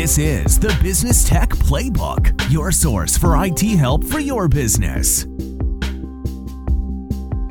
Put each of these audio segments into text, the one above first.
This is the Business Tech Playbook, your source for IT help for your business.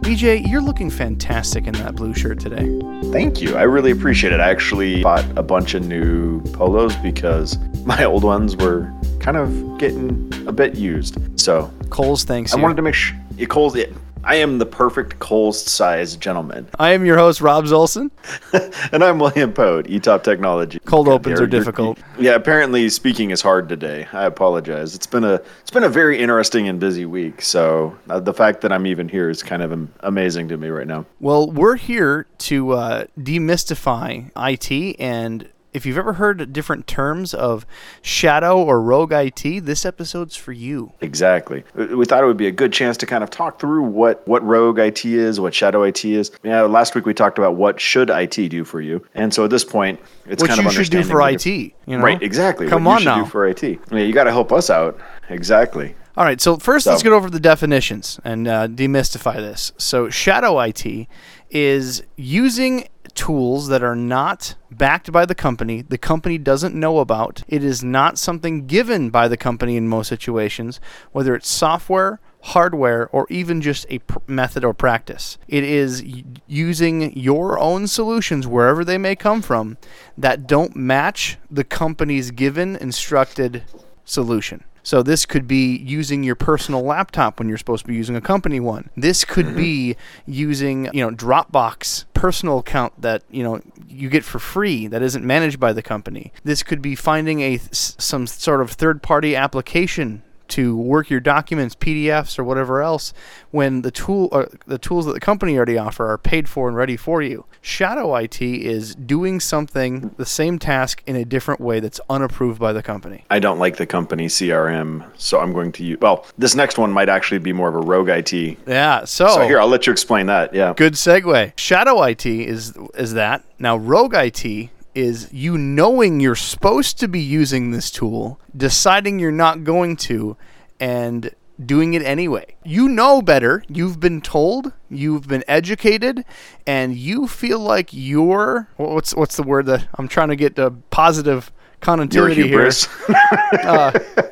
BJ, you're looking fantastic in that blue shirt today. Thank you. I really appreciate it. I actually bought a bunch of new polos because my old ones were kind of getting a bit used. So Cole's thanks I you. wanted to make sure Cole's it. I am the perfect Cole's size gentleman. I am your host, Rob Zolson. and I'm William Pote, eTop Technology. Cold opens are difficult. Yeah, apparently speaking is hard today. I apologize. It's been a it's been a very interesting and busy week. So uh, the fact that I'm even here is kind of amazing to me right now. Well, we're here to uh, demystify IT. And if you've ever heard different terms of shadow or rogue IT, this episode's for you. Exactly. We thought it would be a good chance to kind of talk through what what rogue IT is, what shadow IT is. Yeah, last week we talked about what should IT do for you, and so at this point, it's What kind of understanding. What you should do for IT. You know? Right, exactly. Come what on you should now. do for IT. Yeah, you got to help us out. Exactly. All right, so first So- let's get over the definitions and uh, demystify this. So, shadow IT is using tools that are not backed by the company, the company doesn't know about. It is not something given by the company in most situations, whether it's software, hardware, or even just a pr- method or practice. It is y- using your own solutions, wherever they may come from, that don't match the company's given instructed solution. So this could be using your personal laptop when you're supposed to be using a company one. This could mm-hmm. be using, you know, Dropbox personal account that, you know, you get for free that isn't managed by the company. This could be finding a some sort of third-party application to work your documents, PDFs, or whatever else, when the tool or the tools that the company already offer are paid for and ready for you. Shadow IT is doing something, the same task in a different way that's unapproved by the company. I don't like the company CRM, so I'm going to use. Well, this next one might actually be more of a rogue IT. Yeah. So, So here, I'll let you explain that. Yeah. good segue. Shadow IT is is that. Now Rogue IT is you knowing you're supposed to be using this tool, deciding you're not going to, and doing it anyway. You know better. You've been told. You've been educated, and you feel like you're what's what's the word that I'm trying to get a positive Your continuity here. hubris.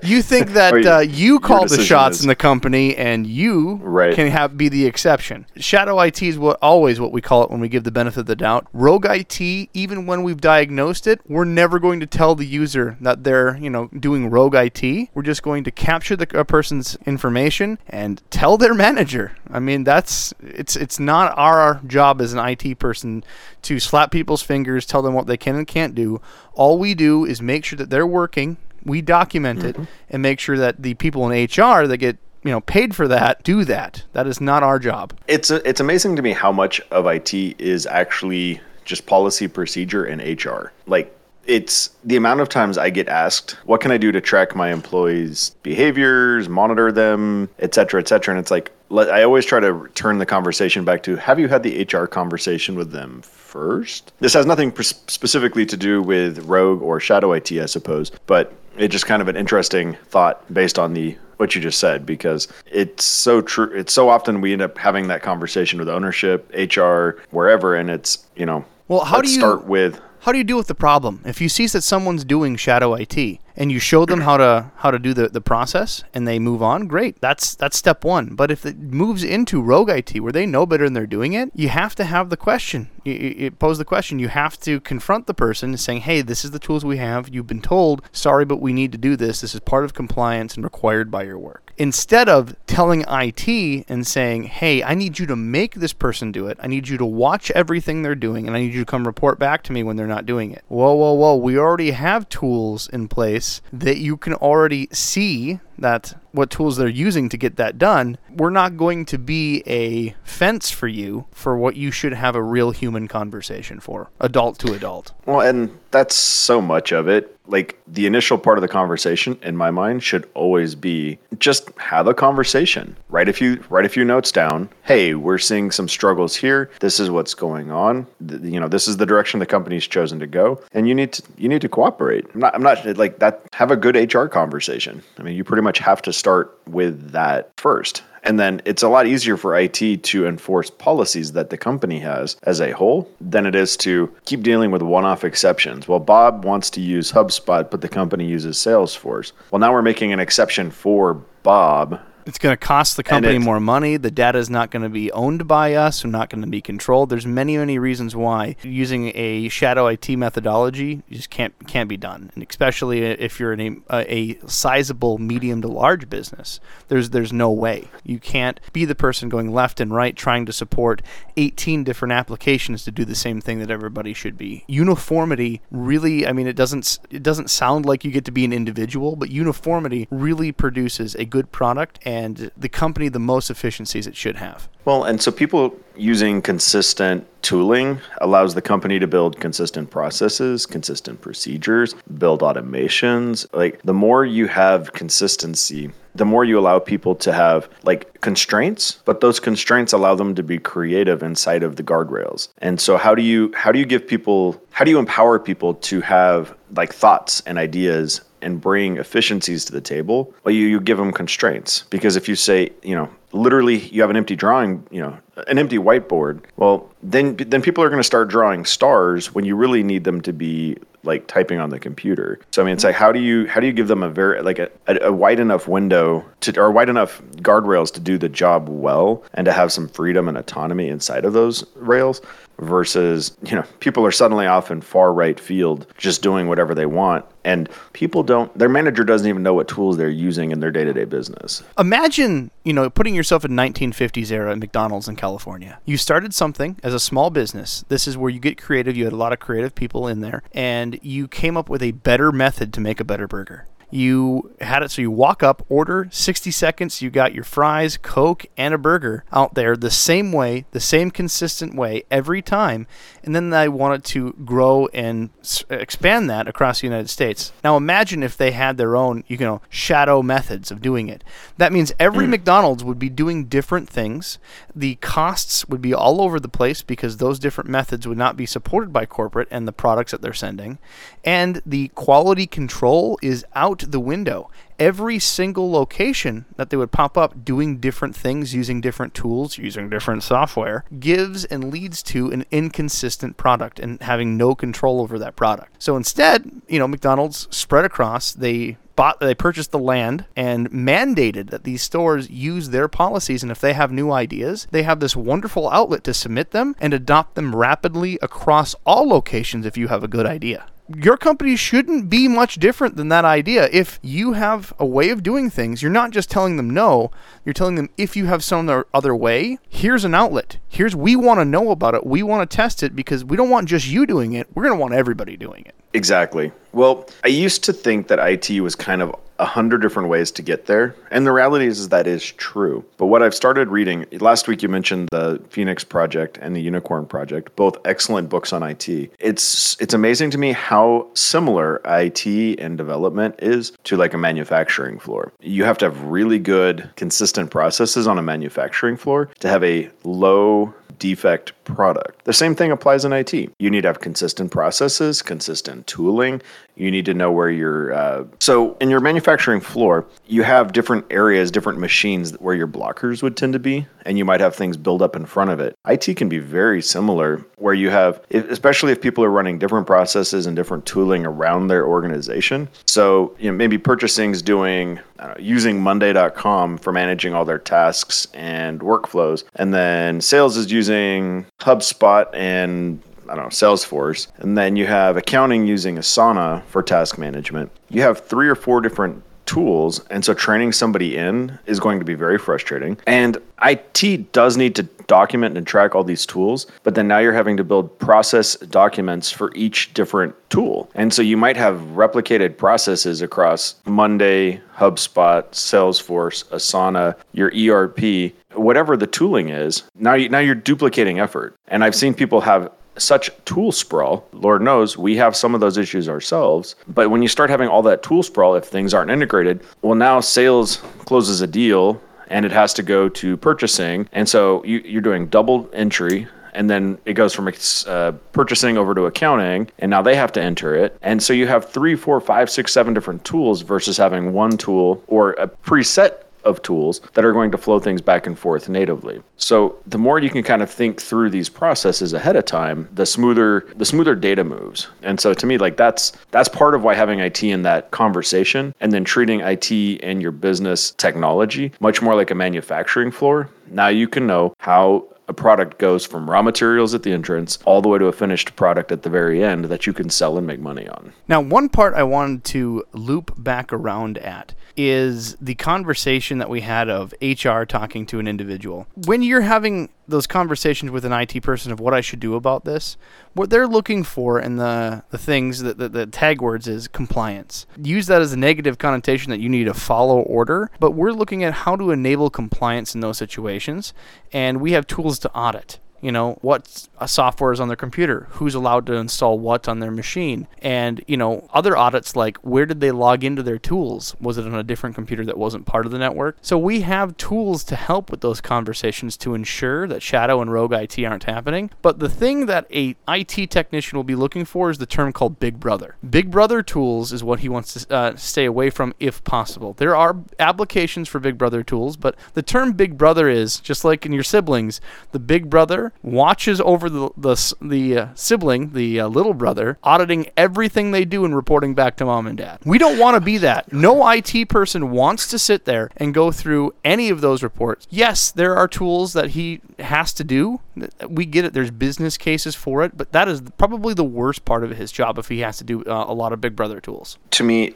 You think that uh, you call the shots is- in the company, and you Right. can have be the exception. Shadow IT is what always what we call it when we give the benefit of the doubt. Rogue IT, even when we've diagnosed it, we're never going to tell the user that they're you know doing rogue IT. We're just going to capture the a person's information and tell their manager. I mean, that's it's it's not our job as an IT person to slap people's fingers, tell them what they can and can't do. All we do is make sure that they're working we document it mm-hmm. and make sure that the people in HR that get you know paid for that do that. That is not our job. It's uh, it's amazing to me how much of IT is actually just policy, procedure, and HR. Like it's the amount of times I get asked, "What can I do to track my employees' behaviors, monitor them, et cetera, et cetera?" And it's like let, I always try to turn the conversation back to, "Have you had the HR conversation with them first? This has nothing pr- specifically to do with Rogue or Shadow IT, I suppose, but it's just kind of an interesting thought based on the what you just said because it's so true it's so often we end up having that conversation with ownership hr wherever and it's you know Well, how let's do you- start with How do you deal with the problem? If you see that someone's doing shadow IT and you show them how to how to do the, the process and they move on, great. That's that's step one. But if it moves into rogue IT where they know better and they're doing it, you have to have the question. You, you, pose the question. You have to confront the person saying, "Hey, this is the tools we have. You've been told. Sorry, but we need to do this. This is part of compliance and required by your work." Instead of telling IT and saying, "Hey, I need you to make this person do it. I need you to watch everything they're doing, and I need you to come report back to me when they're not doing it." Whoa, whoa, whoa! We already have tools in place that you can already see that what tools they're using to get that done. We're not going to be a fence for you for what you should have a real human conversation for, adult to adult. well and that's so much of it like the initial part of the conversation in my mind should always be just have a conversation. Write a few write a few notes down. Hey we're seeing some struggles here. This is what's going on. You know this is the direction the company's chosen to go. And you need to you need to cooperate. I'm not i'm not like that have a good hr conversation. I mean you pretty much have to start with that first And then it's a lot easier for IT to enforce policies that the company has as a whole than it is to keep dealing with one off exceptions. Well, Bob wants to use HubSpot, but the company uses Salesforce. Well, now we're making an exception for Bob it's going to cost the company more money. The data is not going to be owned by us. We're not going to be controlled. There's many, many reasons why using a shadow IT methodology just can't can't be done, and especially if you're in a, a sizable medium to large business. There's there's no way you can't be the person going left and right trying to support 18 different applications to do the same thing that everybody should be. Uniformity really, I mean, it doesn't it doesn't sound like you get to be an individual, but uniformity really produces a good product and and the company the most efficiencies it should have. Well, and so people using consistent tooling allows the company to build consistent processes, consistent procedures, build automations. Like the more you have consistency, the more you allow people to have like constraints, but those constraints allow them to be creative inside of the guardrails. And so how do you how do you give people how do you empower people to have like thoughts and ideas and bring efficiencies to the table, well, you, you give them constraints. Because if you say, you know, literally you have an empty drawing, you know, an empty whiteboard, well, then then people are going to start drawing stars when you really need them to be like typing on the computer. So I mean, it's like how do you how do you give them a very like a, a, wide enough window to or wide enough guardrails to do the job well and to have some freedom and autonomy inside of those rails versus you know people are suddenly off in far right field just doing whatever they want. And people don't their manager doesn't even know what tools they're using in their day-to-day business. Imagine you know putting yourself in 1950s era at mcdonald's in california. You started something as a small business. This is where you get creative. You had a lot of creative people in there and you came up with a better method to make a better burger you had it so you walk up, order 60 seconds, you got your fries, Coke, and a burger out there the same way, the same consistent way every time. And then they wanted to grow and s- expand that across the United States. Now imagine if they had their own, you know, shadow methods of doing it. That means every mm. McDonald's would be doing different things. The costs would be all over the place because those different methods would not be supported by corporate and the products that they're sending. And the quality control is out out the window. Every single location that they would pop up doing different things, using different tools, using different software, gives and leads to an inconsistent product and having no control over that product. So instead, you know, McDonald's spread across, they bought they purchased the land and mandated that these stores use their policies and if they have new ideas they have this wonderful outlet to submit them and adopt them rapidly across all locations if you have a good idea your company shouldn't be much different than that idea. If you have a way of doing things, you're not just telling them no, you're telling them if you have some other way, here's an outlet. Here's we want to know about it. We want to test it because we don't want just you doing it. We're going to want everybody doing it. Exactly. Well, I used to think that IT was kind of a hundred different ways to get there, and the reality is, is that is true. But what I've started reading last week, you mentioned the Phoenix Project and the Unicorn Project, both excellent books on IT. It's it's amazing to me how similar IT and development is to like a manufacturing floor. You have to have really good, consistent processes on a manufacturing floor to have a low defect product. The same thing applies in IT. You need to have consistent processes, consistent tooling. You need to know where you're. Uh, so, in your manufacturing floor, you have different areas, different machines where your blockers would tend to be, and you might have things build up in front of it. IT can be very similar, where you have, especially if people are running different processes and different tooling around their organization. So, you know, maybe purchasing is doing know, using Monday.com for managing all their tasks and workflows, and then sales is using HubSpot and I don't know, Salesforce. And then you have accounting using Asana for task management. You have three or four different tools. And so training somebody in is going to be very frustrating. And IT does need to document and track all these tools, but then now you're having to build process documents for each different tool. And so you might have replicated processes across Monday, HubSpot, Salesforce, Asana, your ERP, whatever the tooling is. Now you, now you're duplicating effort. And I've seen people have such tool sprawl. Lord knows we have some of those issues ourselves. But when you start having all that tool sprawl, if things aren't integrated, well, now sales closes a deal and it has to go to purchasing. And so you, are doing double entry and then it goes from uh, purchasing over to accounting, and now they have to enter it. And so you have three, four, five, six, seven different tools versus having one tool or a preset of tools that are going to flow things back and forth natively. So the more you can kind of think through these processes ahead of time, the smoother the smoother data moves. And so to me like that's that's part of why having IT in that conversation and then treating IT and your business technology much more like a manufacturing floor. Now you can know how a product goes from raw materials at the entrance all the way to a finished product at the very end that you can sell and make money on. Now, one part I wanted to loop back around at is the conversation that we had of HR talking to an individual. When you're having those conversations with an IT person of what I should do about this, what they're looking for in the, the things that the, the tag words is compliance. Use that as a negative connotation that you need to follow order, but we're looking at how to enable compliance in those situations, and we have tools to audit you know what software is on their computer who's allowed to install what on their machine. And you know other audits like where did they log into their tools? Was it on a different computer that wasn't part of the network? So we have tools to help with those conversations to ensure that shadow and rogue IT aren't happening. But the thing that a IT technician will be looking for is the term called big brother. Big brother tools is what he wants to uh, stay away from if possible. There are applications for big brother tools but the term big brother is just like in your siblings the big brother watches over the the, the uh, sibling, the uh, little brother, auditing everything they do and reporting back to mom and dad. We don't want to be that. No IT person wants to sit there and go through any of those reports. Yes, there are tools that he has to do. We get it. There's business cases for it, but that is probably the worst part of his job if he has to do uh, a lot of Big Brother tools. To me,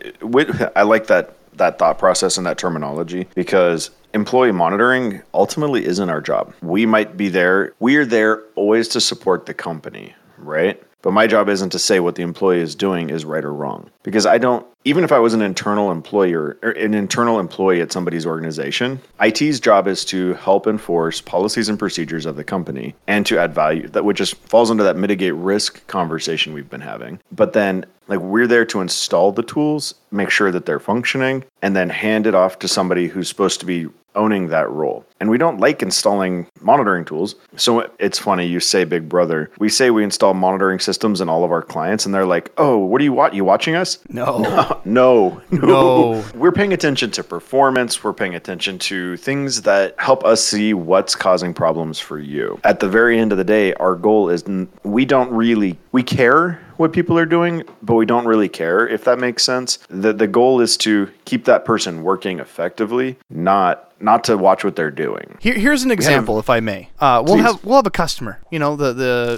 I like that that thought process and that terminology because employee monitoring ultimately isn't our job. We might be there, we are there always to support the company, right? But my job isn't to say what the employee is doing is right or wrong. Because I don't, even if I was an internal employer or an internal employee at somebody's organization, IT's job is to help enforce policies and procedures of the company and to add value that which just falls into that mitigate risk conversation we've been having. But then like we're there to install the tools, make sure that they're functioning, and then hand it off to somebody who's supposed to be owning that role. And we don't like installing monitoring tools. So it's funny you say Big Brother. We say we install monitoring systems in all of our clients and they're like, "Oh, what do you want? You watching us?" No. No. No. No. We're paying attention to performance, we're paying attention to things that help us see what's causing problems for you. At the very end of the day, our goal is we don't really we care what people are doing, but we don't really care if that makes sense. The the goal is to keep that person working effectively, not not to watch what they're doing. Here, here's an example, if I may. Uh, we'll please. have we'll have a customer. You know, the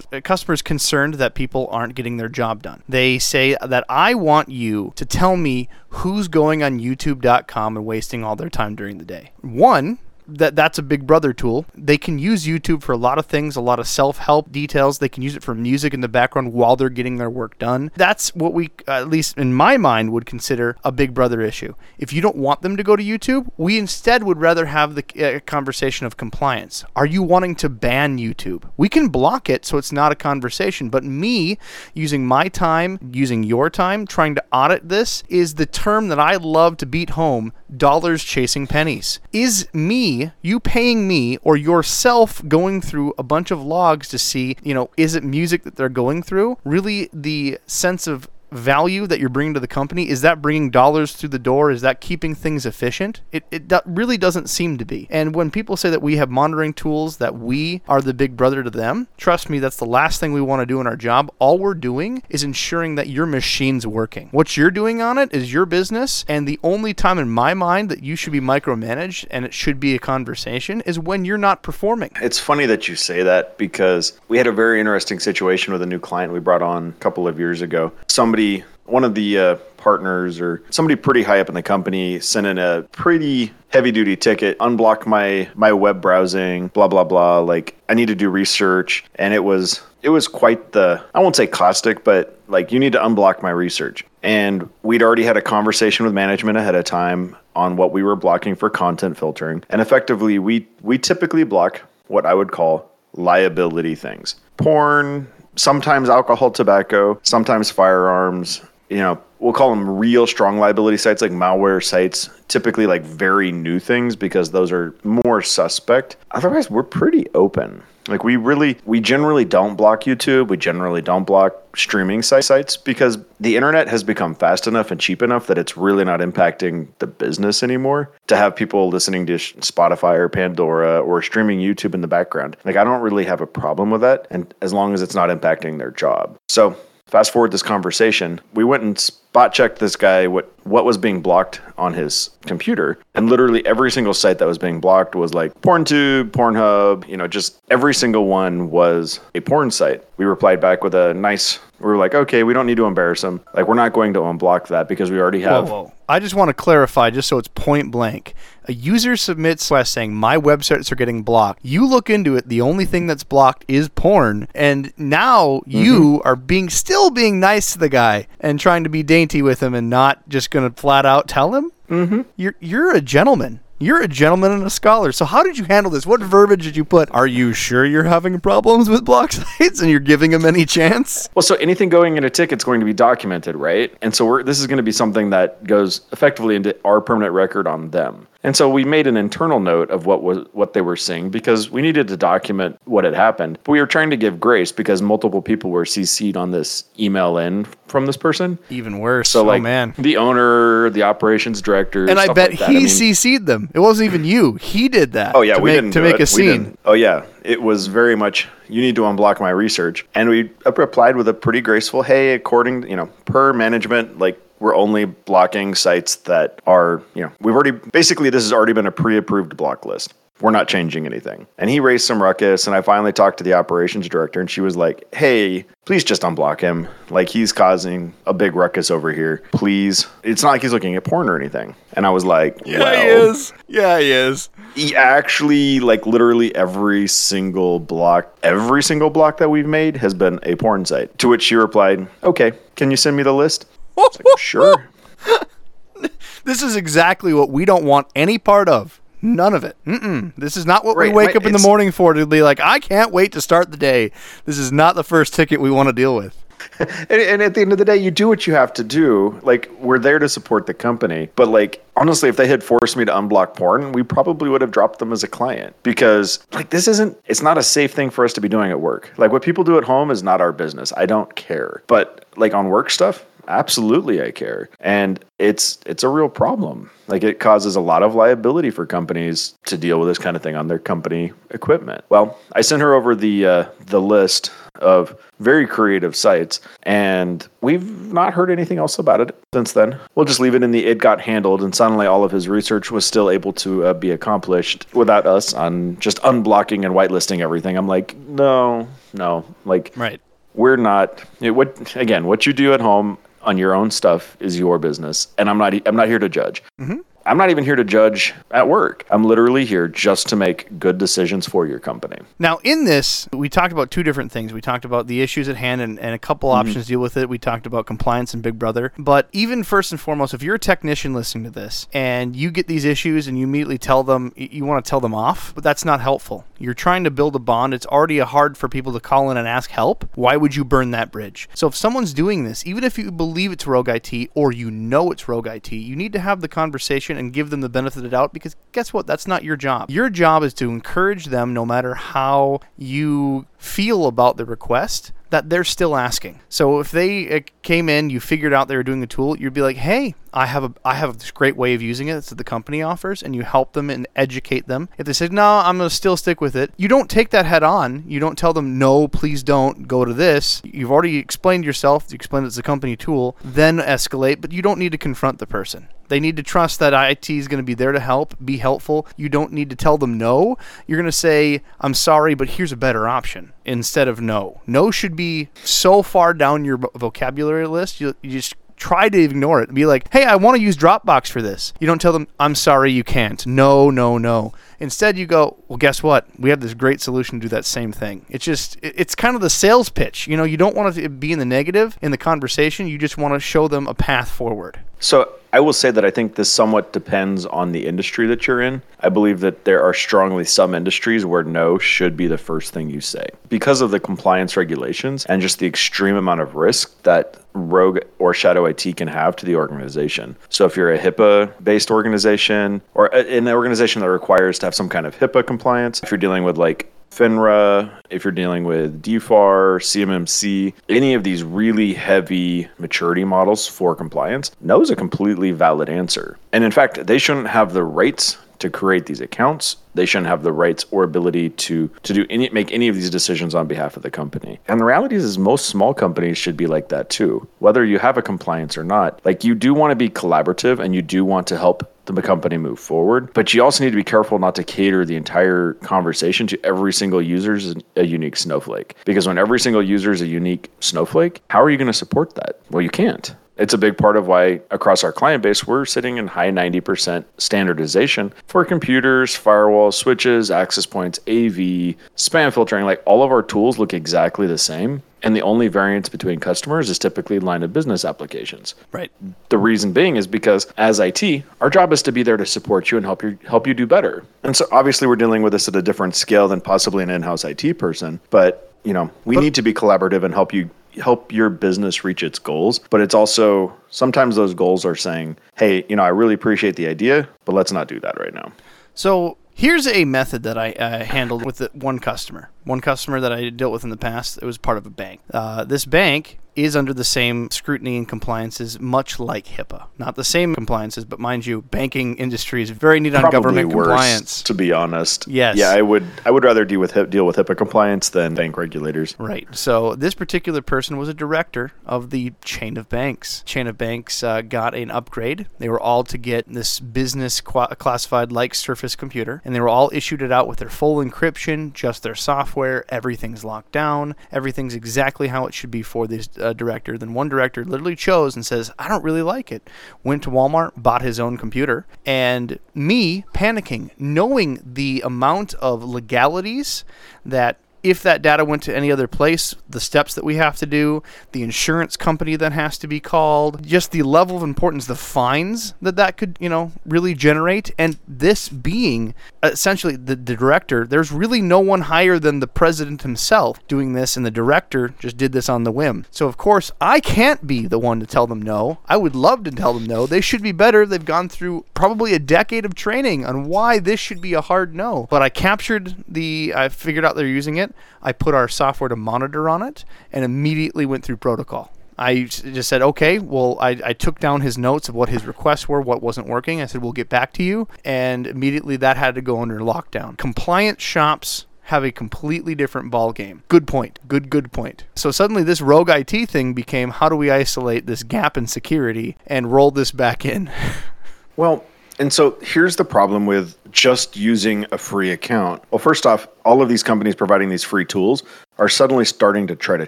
the customer is concerned that people aren't getting their job done. They say that I want you to tell me who's going on YouTube.com and wasting all their time during the day. One, that that's a big brother tool. They can use YouTube for a lot of things, a lot of self-help details. They can use it for music in the background while they're getting their work done. That's what we at least in my mind would consider a big brother issue. If you don't want them to go to YouTube, we instead would rather have the uh, conversation of compliance. Are you wanting to ban YouTube? We can block it so it's not a conversation, but me using my time, using your time trying to audit this is the term that I love to beat home, dollars chasing pennies. Is me you paying me, or yourself going through a bunch of logs to see, you know, is it music that they're going through? Really, the sense of value that you're bringing to the company is that bringing dollars through the door? Is that keeping things efficient? It, it do- really doesn't seem to be. And when people say that we have monitoring tools that we are the big brother to them trust me that's the last thing we want to do in our job. All we're doing is ensuring that your machine's working. What you're doing on it is your business and the only time in my mind that you should be micromanaged and it should be a conversation is when you're not performing. It's funny that you say that because we had a very interesting situation with a new client we brought on a couple of years ago. Somebody somebody, one of the uh, partners or somebody pretty high up in the company sent in a pretty heavy duty ticket, unblock my my web browsing, blah blah blah. Like I need to do research, and it was it was quite the I won't say caustic, but like you need to unblock my research. And we'd already had a conversation with management ahead of time on what we were blocking for content filtering, and effectively we we typically block what I would call liability things, porn, sometimes alcohol, tobacco, sometimes firearms. You know, we'll call them real strong liability sites like malware sites, typically like very new things because those are more suspect. Otherwise, we're pretty open. Like we really, we generally don't block YouTube. We generally don't block streaming sites because the internet has become fast enough and cheap enough that it's really not impacting the business anymore to have people listening to Spotify or Pandora or streaming YouTube in the background. Like I don't really have a problem with that. And as long as it's not impacting their job. So fast forward this conversation, we went and spot checked this guy what what was being blocked on his computer, and literally every single site that was being blocked was like PornTube, Pornhub, you know, just every single one was a porn site. We replied back with a nice. We were like, okay, we don't need to embarrass him. Like, we're not going to unblock that because we already have. Whoa, whoa. I just want to clarify, just so it's point blank. A user submits slash saying my websites are getting blocked. You look into it. The only thing that's blocked is porn, and now mm-hmm. you are being still being nice to the guy and trying to be dainty with him and not just going to flat out tell him. Mm-hmm. You're you're a gentleman. You're a gentleman and a scholar. So how did you handle this? What verbiage did you put? Are you sure you're having problems with block sites and you're giving them any chance? Well, so anything going in a ticket's going to be documented, right? And so this is going to be something that goes effectively into our permanent record on them. And so we made an internal note of what was what they were seeing because we needed to document what had happened. But we were trying to give grace because multiple people were CC'd on this email in from this person. Even worse. So oh, like man. the owner, the operations director, and I bet like he I mean, CC'd them. It wasn't even you. He did that. Oh yeah, we make, didn't to make it. a scene. Oh yeah, it was very much. You need to unblock my research, and we replied with a pretty graceful, "Hey, according you know per management, like we're only blocking sites that are, you know, we've already basically this has already been a pre-approved block list. We're not changing anything. And he raised some ruckus, and I finally talked to the operations director, and she was like, "Hey, please just unblock him. Like he's causing a big ruckus over here. Please. It's not like he's looking at porn or anything." And I was like, "Yeah, well, he is. Yeah, he is." He actually, like, literally every single block, every single block that we've made has been a porn site. To which she replied, "Okay, can you send me the list?" Like, sure. this is exactly what we don't want any part of. None of it. Mm-mm. This is not what right, we wake right, up in the morning for to be like, I can't wait to start the day. This is not the first ticket we want to deal with. and, and, at the end of the day, you do what you have to do. Like, we're there to support the company. But, like, honestly, if they had forced me to unblock porn, we probably would have dropped them as a client because, like, this isn't, it's not a safe thing for us to be doing at work. Like, what people do at home is not our business. I don't care. But, like, on work stuff, absolutely i care. And it's it's a real problem. Like it causes a lot of liability for companies to deal with this kind of thing on their company equipment. Well i sent her over the uh, the list of very creative sites and we've not heard anything else about it since then. We'll just leave it in the it got handled and suddenly all of his research was still able to uh, be accomplished without us on just unblocking and whitelisting everything. I'm like no no. Like right. we're not what again what you do at home on your own stuff is your business, and I'm not I'm not here to judge. Mm-hmm. I'm not even here to judge at work. I'm literally here just to make good decisions for your company. Now, in this, we talked about two different things. We talked about the issues at hand and, and a couple mm-hmm. options deal with it. We talked about compliance and Big Brother. But even first and foremost, if you're a technician listening to this and you get these issues and you immediately tell them you want to tell them off, but that's not helpful. You're trying to build a bond. It's already hard for people to call in and ask help. Why would you burn that bridge? So if someone's doing this, even if you believe it's Rogue IT or you know it's Rogue IT, you need to have the conversation and give them the benefit of the doubt because guess what? That's not your job. Your job is to encourage them no matter how you feel about the request that they're still asking. So if they uh, came in, you figured out they were doing a tool, you'd be like, "Hey, I have a I have this great way of using it that the company offers," and you help them and educate them. If they say, "No, I'm going to still stick with it," you don't take that head on. You don't tell them, "No, please don't go to this." You've already explained yourself. You explained it's a company tool. Then escalate, but you don't need to confront the person. They need to trust that IT is going to be there to help, be helpful. You don't need to tell them no. You're going to say, I'm sorry, but here's a better option instead of no. No should be so far down your vocabulary list. You, you just try to ignore it. Be like, hey, I want to use Dropbox for this. You don't tell them, I'm sorry, you can't. No, no, no. Instead, you go, well, guess what? We have this great solution to do that same thing. It's just, it's kind of the sales pitch. You know, you don't want to be in the negative in the conversation. You just want to show them a path forward. So I will say that I think this somewhat depends on the industry that you're in. I believe that there are strongly some industries where no should be the first thing you say because of the compliance regulations and just the extreme amount of risk that rogue or shadow IT can have to the organization. So if you're a HIPAA based organization or an organization that requires to have some kind of HIPAA compliance, if you're dealing with like FINRA, if you're dealing with DFAR, CMMC, any of these really heavy maturity models for compliance, no is a completely valid answer. And in fact, they shouldn't have the rights to create these accounts. They shouldn't have the rights or ability to to do any make any of these decisions on behalf of the company. And the reality is, is most small companies should be like that too. Whether you have a compliance or not, like you do want to be collaborative and you do want to help the company move forward. But you also need to be careful not to cater the entire conversation to every single user is a unique snowflake. Because when every single user is a unique snowflake, how are you going to support that? Well, you can't. It's a big part of why across our client base, we're sitting in high 90% standardization for computers, firewalls, switches, access points, AV, spam filtering. Like all of our tools look exactly the same. And the only variance between customers is typically line of business applications. Right. The reason being is because as IT, our job is to be there to support you and help you help you do better. And so obviously we're dealing with this at a different scale than possibly an in-house IT person, but you know, we but, need to be collaborative and help you help your business reach its goals, but it's also sometimes those goals are saying, "Hey, you know, I really appreciate the idea, but let's not do that right now." So, here's a method that I uh, handled with one customer. One customer that I dealt with in the past, it was part of a bank. Uh, this bank is under the same scrutiny and compliances, much like HIPAA. Not the same compliances, but mind you, banking industry is very neat on government worse, compliance. To be honest, yes, yeah, I would I would rather deal with deal with HIPAA compliance than bank regulators. Right. So this particular person was a director of the chain of banks. Chain of banks uh, got an upgrade. They were all to get this business qu- classified like Surface computer, and they were all issued it out with their full encryption, just their software. Everything's locked down. Everything's exactly how it should be for this uh, director. Then one director literally chose and says, I don't really like it. Went to Walmart, bought his own computer, and me panicking, knowing the amount of legalities that if that data went to any other place, the steps that we have to do, the insurance company that has to be called, just the level of importance, the fines that that could, you know, really generate. And this being essentially the, the director, there's really no one higher than the president himself doing this, and the director just did this on the whim. So, of course, I can't be the one to tell them no. I would love to tell them no. They should be better. They've gone through probably a decade of training on why this should be a hard no. But I captured the, I figured out they're using it. I put our software to monitor on it and immediately went through protocol. I just said, okay, well, I, I took down his notes of what his requests were, what wasn't working. I said, we'll get back to you. And immediately that had to go under lockdown. Compliance shops have a completely different ball game. Good point. Good good point. So suddenly this rogue IT thing became how do we isolate this gap in security and roll this back in? well, and so here's the problem with just using a free account. Well, first off, all of these companies providing these free tools are suddenly starting to try to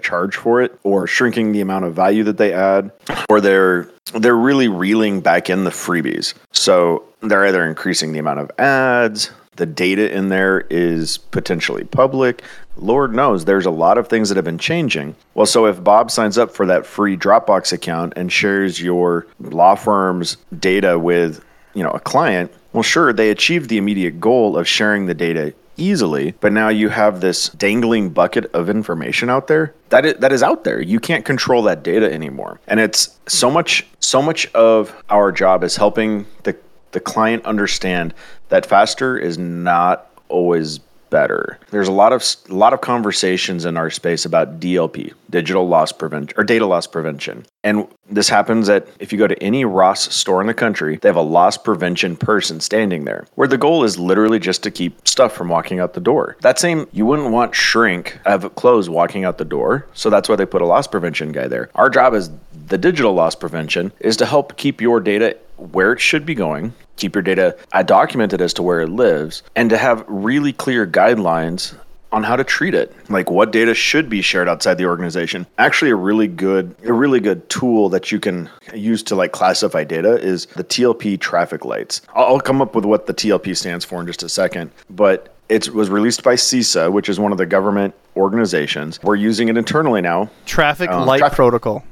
charge for it or shrinking the amount of value that they add or they're they're really reeling back in the freebies. So they're either increasing the amount of ads, the data in there is potentially public. Lord knows there's a lot of things that have been changing. Well, so if Bob signs up for that free Dropbox account and shares your law firm's data with you know a client well sure they achieved the immediate goal of sharing the data easily but now you have this dangling bucket of information out there that is, that is out there. You can't control that data anymore. And it's so much so much of our job is helping the the client understand that faster is not always better. There's a lot of a lot of conversations in our space about DLP, digital loss prevention or data loss prevention. And this happens at if you go to any Ross store in the country, they have a loss prevention person standing there. Where the goal is literally just to keep stuff from walking out the door. That same you wouldn't want shrink of clothes walking out the door, so that's why they put a loss prevention guy there. Our job is the digital loss prevention is to help keep your data where it should be going, keep your data documented as to where it lives, and to have really clear guidelines on how to treat it. Like what data should be shared outside the organization. Actually, a really good a really good tool that you can use to like classify data is the TLP traffic lights. I'll, come up with what the TLP stands for in just a second, but it was released by CISA, which is one of the government organizations. We're using it internally now. Traffic Um, light traffic- protocol.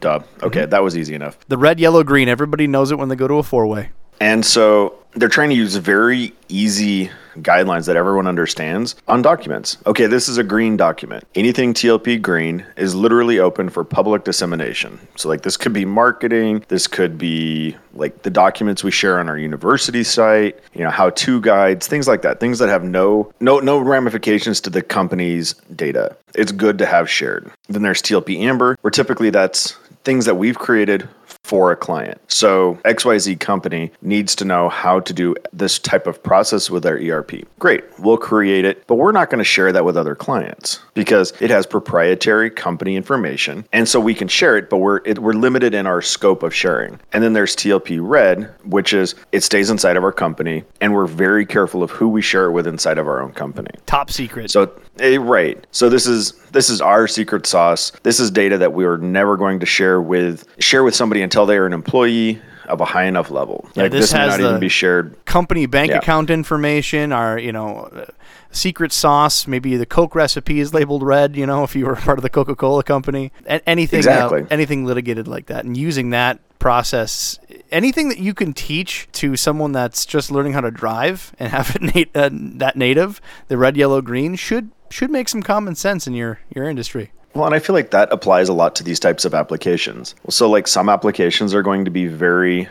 Duh. Okay, that was easy enough. The red, yellow, green. Everybody knows it when they go to a four way. And so they're trying to use very easy guidelines that everyone understands on documents. Okay, this is a green document. Anything TLP green is literally open for public dissemination. So, like, this could be marketing, this could be like the documents we share on our university site, you know, how to guides, things like that, things that have no no no ramifications to the company's data. It's good to have shared. Then there's TLP amber, where typically that's things that we've created for a client. So XYZ company needs to know how to do this type of process with their ERP. Great, we'll create it, but we're not going to share that with other clients because it has proprietary company information. And so we can share it, but we're it, we're limited in our scope of sharing. And then there's TLP red, which is it stays inside of our company and we're very careful of who we share it with inside of our own company. Top secret. So eh, right. So this is this is our secret sauce. This is data that we are never going to share with share with somebody until they are an employee of a high enough level. Yeah, like this this, may not even be shared. company bank Yeah. account information, our you know uh, secret sauce. Maybe the Coke recipe is labeled red. You know, if you were part of the Coca Cola company, A- anything uh, Exactly. anything litigated like that, and using that process, anything that you can teach to someone that's just learning how to drive and have it nat- uh, that native, the red, yellow, green should should make some common sense in your your industry. Well, and I feel like that applies a lot to these types of applications. So like some applications are going to be very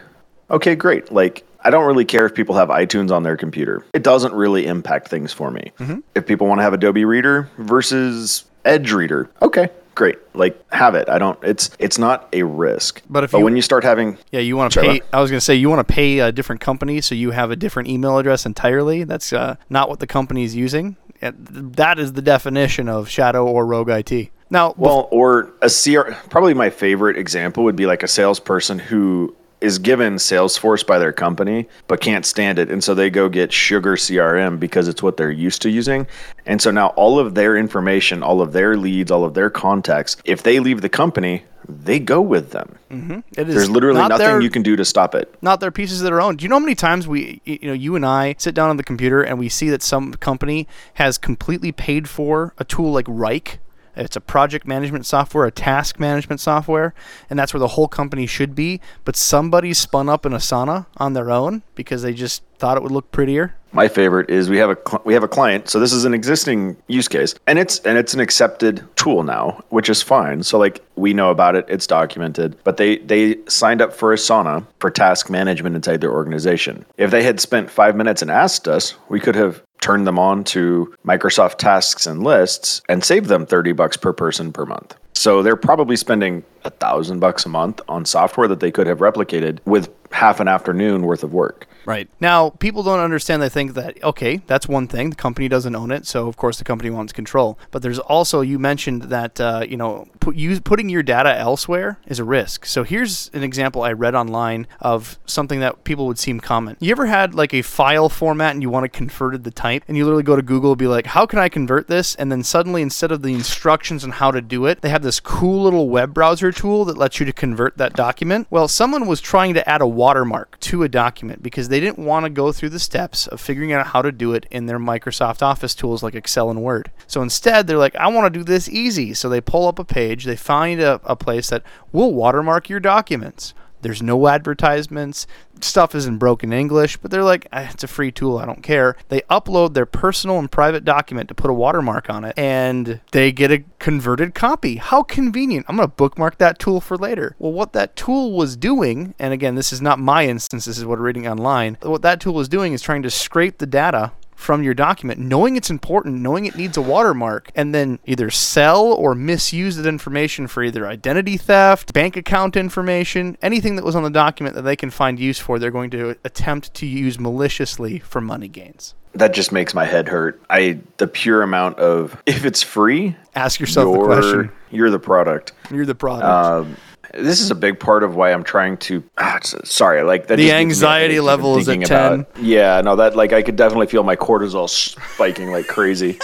okay, great. Like I don't really care if people have iTunes on their computer. It doesn't really impact things for me. Mm-hmm. If people want to have Adobe Reader versus Edge Reader, okay, great. Like have it. I don't it's it's not a risk. But if but you- when you start having Yeah, you want to pay. I was going to say you want to pay a different company, so you have a different email address entirely. That's uh, not what the company is using. That is the definition of shadow or rogue IT. Now, Well, or a CR, probably my favorite example would be like a salesperson who is given Salesforce by their company but can't stand it. And so they go get Sugar CRM because it's what they're used to using. And so now all of their information, all of their leads, all of their contacts, if they leave the company, they go with them. Mm-hmm. it is There's literally not nothing their- you can do to stop it. not their pieces of their own. Do you know how many times we, you know, you and I sit down on the computer and we see that some company has completely paid for a tool like Wrike? It's a project management software, a task management software, and that's where the whole company should be. But somebody spun up an Asana on their own because they just thought it would look prettier. My favorite is we have a we have a client. So this is an existing use case, and it's and it's an accepted tool now, which is fine. So like we know about it, it's documented. But they they signed up for Asana for task management inside their organization. If they had spent five minutes and asked us, we could have turned them on to Microsoft Tasks and Lists and save them thirty bucks per person per month. So they're probably spending a thousand bucks a month on software that they could have replicated with half an afternoon worth of work. Right. Now, people don't understand. They think that, okay, that's one thing. The company doesn't own it. So, of course, the company wants control. But there's also, you mentioned that, uh, you know, put, use, putting your data elsewhere is a risk. So, here's an example I read online of something that people would seem common. You ever had like a file format and you want to convert to type? And you literally go to Google and be like, how can I convert this? And then suddenly, instead of the instructions on how to do it, they have this cool little web browser tool that lets you to convert that document. Well, someone was trying to add a watermark to a document because they didn't want to go through the steps of figuring out how to do it in their Microsoft Office tools like Excel and Word. So instead, they're like, I want to do this easy. So they pull up a page, they find a, a place that will watermark your documents. There's no advertisements. Stuff is in broken English, but they're like, "Ah, it's a free tool. I don't care. They upload their personal and private document to put a watermark on it, and they get a converted copy. How convenient. I'm going to bookmark that tool for later. Well, what that tool was doing, and again, this is not my instance, this is what I'm reading online. What that tool was doing is trying to scrape the data from your document, knowing it's important, knowing it needs a watermark, and then either sell or misuse that information for either identity theft, bank account information, anything that was on the document that they can find use for, they're going to attempt to use maliciously for money gains. That just makes my head hurt. I the pure amount of if it's free, Ask yourself the question. you're the product. You're the product. Um, this is a big part of why I'm trying to. Ah, sorry, like that. The just gives me a anxiety level is at 10. about- Yeah, no, that like I could definitely feel my cortisol spiking like crazy.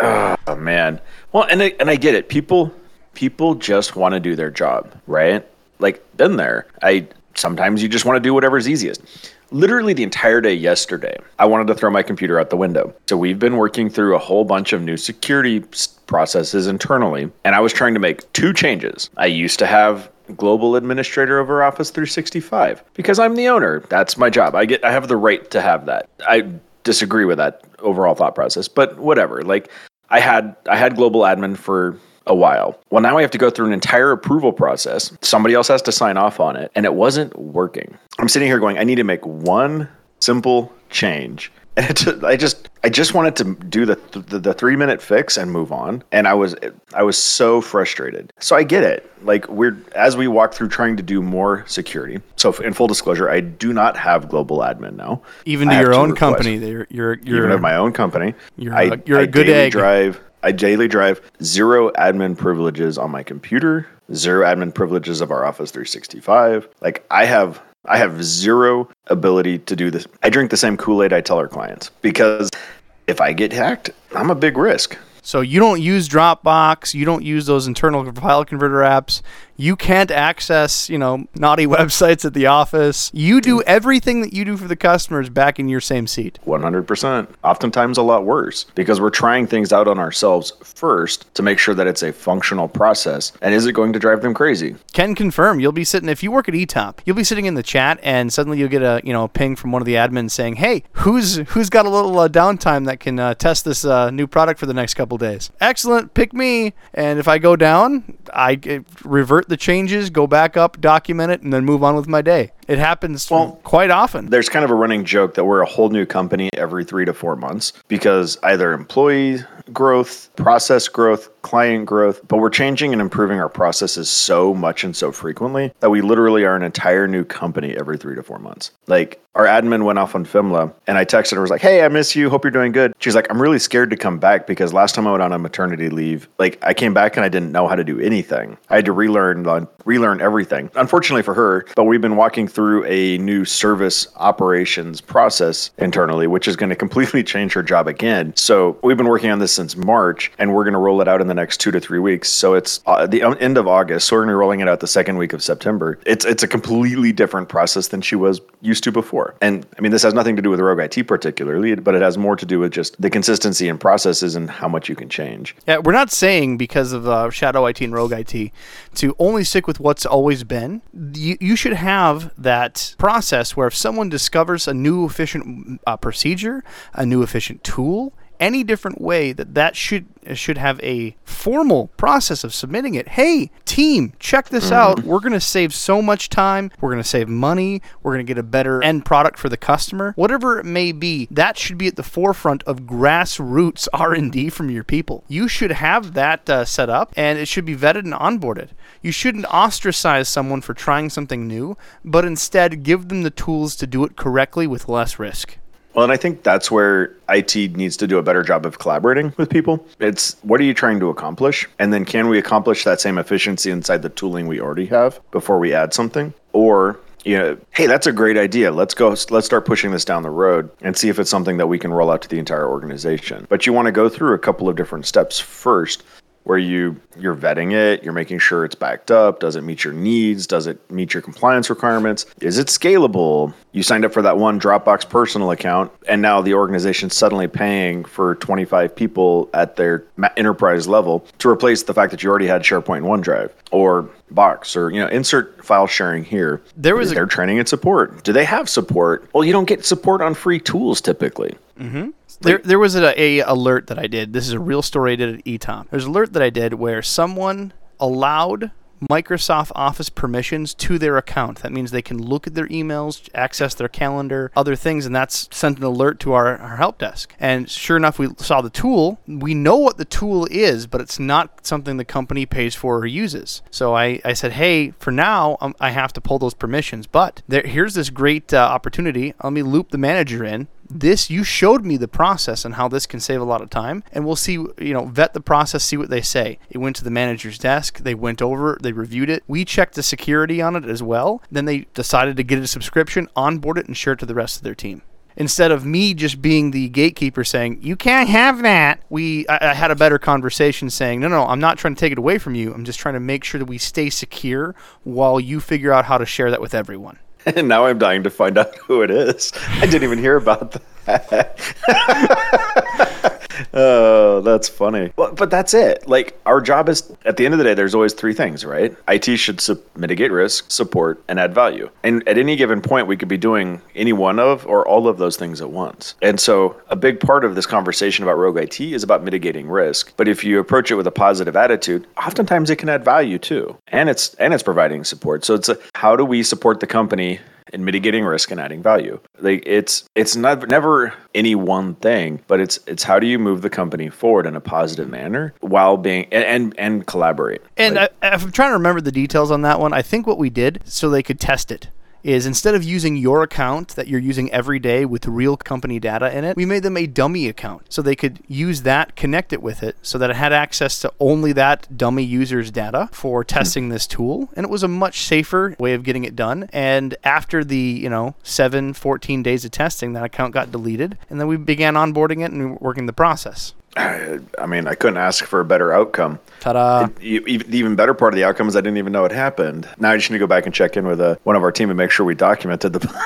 Oh man. Well, and I, and I get it. People people just want to do their job, right? Like been there. I sometimes you just want to do whatever's easiest. Literally the entire day yesterday, I wanted to throw my computer out the window. So we've been working through a whole bunch of new security processes internally, and I was trying to make two changes. I used to have global administrator over Office 365 because I'm the owner. That's my job. I get I have the right to have that. I disagree with that overall thought process, but whatever. Like I had I had global admin for a while. Well, now I have to go through an entire approval process. Somebody else has to sign off on it, and it wasn't working. I'm sitting here going, I need to make one simple change and I just I just wanted to do the, the, the three minute fix and move on, and I was I was so frustrated. So I get it. Like we're as we walk through trying to do more security. So in full disclosure, I do not have global admin now. Even to your own company, you're you're you're even of my own company. You're I, a, you're I a good egg. Drive I daily drive zero admin privileges on my computer, zero admin privileges of our Office 365. Like I have I have zero ability to do this. I drink the same Kool Aid I tell our clients because if I get hacked, I'm a big risk. So you don't use Dropbox, you don't use those internal file converter apps. You can't access, you know, naughty websites at the office. You do everything that you do for the customers back in your same seat. 100%. Oftentimes a lot worse because we're trying things out on ourselves first to make sure that it's a functional process. And is it going to drive them crazy? Can confirm. You'll be sitting if you work at eTop, you'll be sitting in the chat and suddenly you'll get a, you know, ping from one of the admins saying, "Hey, who's who's got a little uh, downtime that can uh, test this uh, new product for the next couple days?" Excellent, pick me. And if I go down, I revert the changes, go back up, document it, and then move on with my day. It happens well, quite often. There's kind of a running joke that we're a whole new company every three to four months because either employee growth, process growth, client growth, but we're changing and improving our processes so much and so frequently that we literally are an entire new company every three to four months. Like our admin went off on FMLA and I texted her, was like, Hey, I miss you. Hope you're doing good. She's like, I'm really scared to come back because last time I went on a maternity leave, like I came back and I didn't know how to do anything. I had to relearn, relearn everything. Unfortunately for her, but we've been walking through a new service operations process internally, which is going to completely change her job again. So we've been working on this since March, and we're going to roll it out in the next two to three weeks. So it's uh, the end of August. So we're going to be rolling it out the second week of September. It's it's a completely different process than she was used to before. And I mean, this has nothing to do with Rogue IT particularly, but it has more to do with just the consistency in processes and how much you can change. Yeah, we're not saying because of uh, Shadow IT and Rogue IT to only stick with what's always been. You, you should have that process where if someone discovers a new efficient uh, procedure, a new efficient tool, any different way that that should should have a formal process of submitting it. Hey, team, check this mm-hmm. out. We're going to save so much time. We're going to save money. We're going to get a better end product for the customer. Whatever it may be, that should be at the forefront of grassroots R&D from your people. You should have that uh, set up and it should be vetted and onboarded. You shouldn't ostracize someone for trying something new, but instead give them the tools to do it correctly with less risk. Well, and I think that's where IT needs to do a better job of collaborating with people. It's what are you trying to accomplish? And then can we accomplish that same efficiency inside the tooling we already have before we add something? Or you know, hey, that's a great idea. Let's go, let's start pushing this down the road and see if it's something that we can roll out to the entire organization. But you want to go through a couple of different steps first where you you're vetting it, you're making sure it's backed up, does it meet your needs, does it meet your compliance requirements, is it scalable? You signed up for that one Dropbox personal account and now the organization's suddenly paying for 25 people at their enterprise level to replace the fact that you already had SharePoint and OneDrive or Box or you know insert file sharing here. There was their training and support. Do they have support? Well, you don't get support on free tools typically. Mm-hmm. There, there was a, a alert that I did. This is a real story I did at eTop. There's an alert that I did where someone allowed Microsoft Office permissions to their account. That means they can look at their emails, access their calendar, other things, and that's sent an alert to our, our help desk. And sure enough, we saw the tool. We know what the tool is, but it's not something the company pays for or uses. So I, I said, hey, for now, um, I have to pull those permissions. But there, here's this great uh, opportunity. Let me loop the manager in this you showed me the process and how this can save a lot of time and we'll see you know vet the process see what they say. It went to the manager's desk they went over they reviewed it. We checked the security on it as well then they decided to get a subscription onboard it and share it to the rest of their team. Instead of me just being the gatekeeper saying you can't have that we I, I had a better conversation saying no no i'm not trying to take it away from you. I'm just trying to make sure that we stay secure while you figure out how to share that with everyone And now I'm dying to find out who it is. I didn't even hear about that. oh, that's funny. But, but that's it. Like, our job is, at the end of the day, there's always three things, right? IT should su- mitigate risk, support, and add value. And at any given point, we could be doing any one of or all of those things at once. And so, a big part of this conversation about Rogue IT is about mitigating risk. But if you approach it with a positive attitude, oftentimes it can add value too. And it's and it's providing support. So it's a, how do we support the company in mitigating risk and adding value. Like it's it's not never any one thing, but it's it's how do you move the company forward in a positive manner while being and and, and collaborate. and Like, I, if i'm trying to remember the details on that one i think what we did so they could test it is instead of using your account that you're using every day with real company data in it, we made them a dummy account. So they could use that, connect it with it, so that it had access to only that dummy user's data for testing this tool. And it was a much safer way of getting it done. And after the, you know, 7, 14 days of testing, that account got deleted. And then we began onboarding it and working the process. I mean, I couldn't ask for a better outcome. Ta da! E- e- The even better part of the outcome is I didn't even know it happened. Now I just need to go back and check in with uh, one of our team and make sure we documented the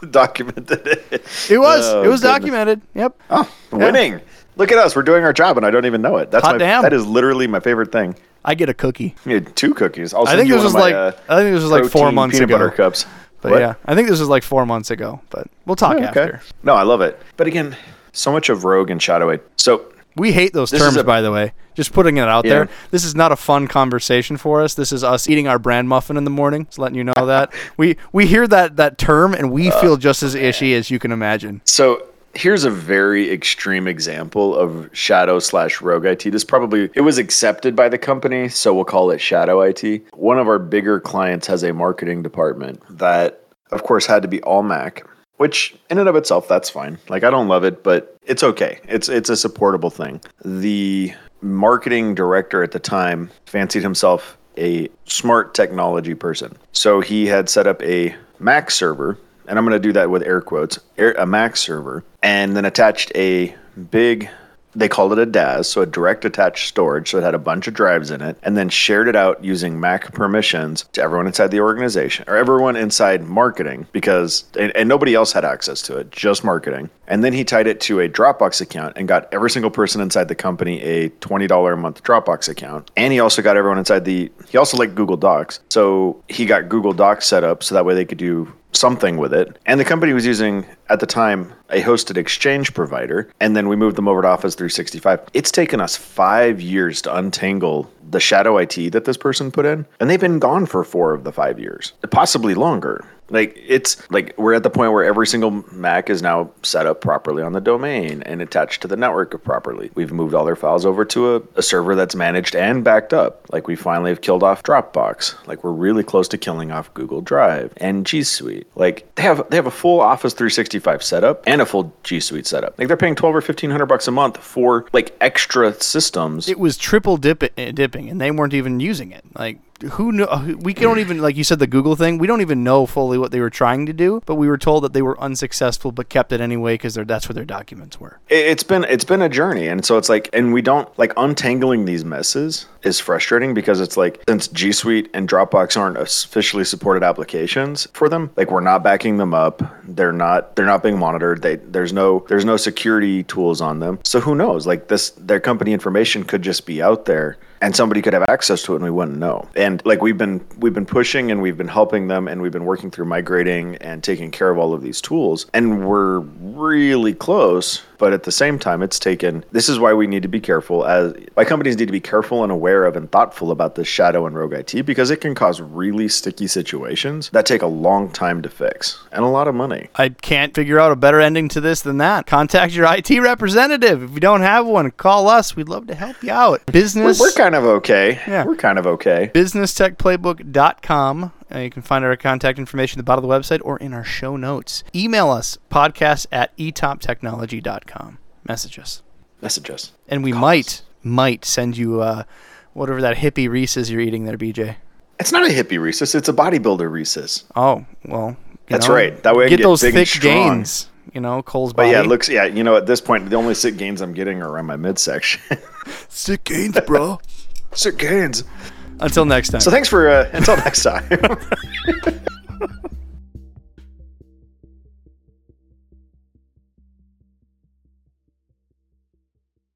documented it. It was. Oh, it was goodness. documented. Yep. Oh, winning! Look at us. We're doing our job, and I don't even know it. That's Hot my, damn. that is literally my favorite thing. I get a cookie. You had two cookies. I'll I think this was my, like uh, I think this was like four months peanut ago. butter cups. But What? yeah, I think this was like four months ago. But we'll talk Oh, after. No, I love it. But again, so much of Rogue and Shadow. Aid. So We hate those This terms, a- by the way. Just putting it out Yeah. there. This is not a fun conversation for us. This is us eating our bran muffin in the morning. Just letting you know that we we hear that that term and we uh, feel just as ishy as you can imagine. So here's a very extreme example of shadow slash rogue IT. This probably it was accepted by the company, so we'll call it shadow IT. One of our bigger clients has a marketing department that, of course, had to be all Mac. Which, in and of itself, that's fine. Like I don't love it, but it's okay. It's it's a supportable thing. The marketing director at the time fancied himself a smart technology person, so he had set up a Mac server and I'm going to do that with air quotes, a Mac server, and then attached a big, they called it a DAS, so a direct attached storage, so it had a bunch of drives in it, and then shared it out using Mac permissions to everyone inside the organization or everyone inside marketing because, and, and nobody else had access to it, just marketing. And then he tied it to a Dropbox account and got every single person inside the company a $20 a month Dropbox account. And he also got everyone inside the, he also liked Google Docs. So he got Google Docs set up so that way they could do something with it. And the company was using, at the time, a hosted exchange provider. And then we moved them over to Office 365. It's taken us five years to untangle the shadow IT that this person put in. And they've been gone for four of the five years, possibly longer. Like it's like we're at the point where every single Mac is now set up properly on the domain and attached to the network properly. We've moved all their files over to a, a server that's managed and backed up. Like we finally have killed off Dropbox. Like we're really close to killing off Google Drive and G Suite. Like they have they have a full Office 365 setup and a full G Suite setup. Like they're paying 12 or 1500 bucks a month for like extra systems. It was triple dip dipping, and they weren't even using it. Like who knew? uh, We don't even like you said the Google thing. We don't even know fully what they were trying to do, but we were told that they were unsuccessful, but kept it anyway because that's where their documents were. it- it's been it's been a journey and so it's like and we don't like untangling these messes is frustrating because it's like since G Suite and Dropbox aren't officially supported applications for them like we're not backing them up they're not they're not being monitored they there's no there's no security tools on them so who knows like this their company information could just be out there and somebody could have access to it and we wouldn't know. And like we've been we've been pushing and we've been helping them and we've been working through migrating and taking care of all of these tools. And we're really close but at the same time it's taken this is why we need to be careful as my companies need to be careful and aware of and thoughtful about this shadow and rogue IT because it can cause really sticky situations that take a long time to fix and a lot of money I can't figure out a better ending to this than that. Contact your IT representative. If you don't have one, call us. We'd love to help you out. we're, Business we're kind of okay Yeah. we're kind of okay businesstechplaybook.com. Uh, you can find our contact information at the bottom of the website or in our show notes. Email us, podcast at etoptechnology.com. Message us. Message us. And we Call might, us. might send you uh, whatever that hippie Reese's you're eating there, BJ. It's not a hippie Reese's. It's a bodybuilder Reese's. Oh, well. That's know, right. That way get, get, those thick gains you know, Cole's body. But yeah, it looks yeah, you know, at this point the only sick gains I'm getting are around my midsection. sick gains, bro. sick gains. Until next time. So thanks for uh, until next time.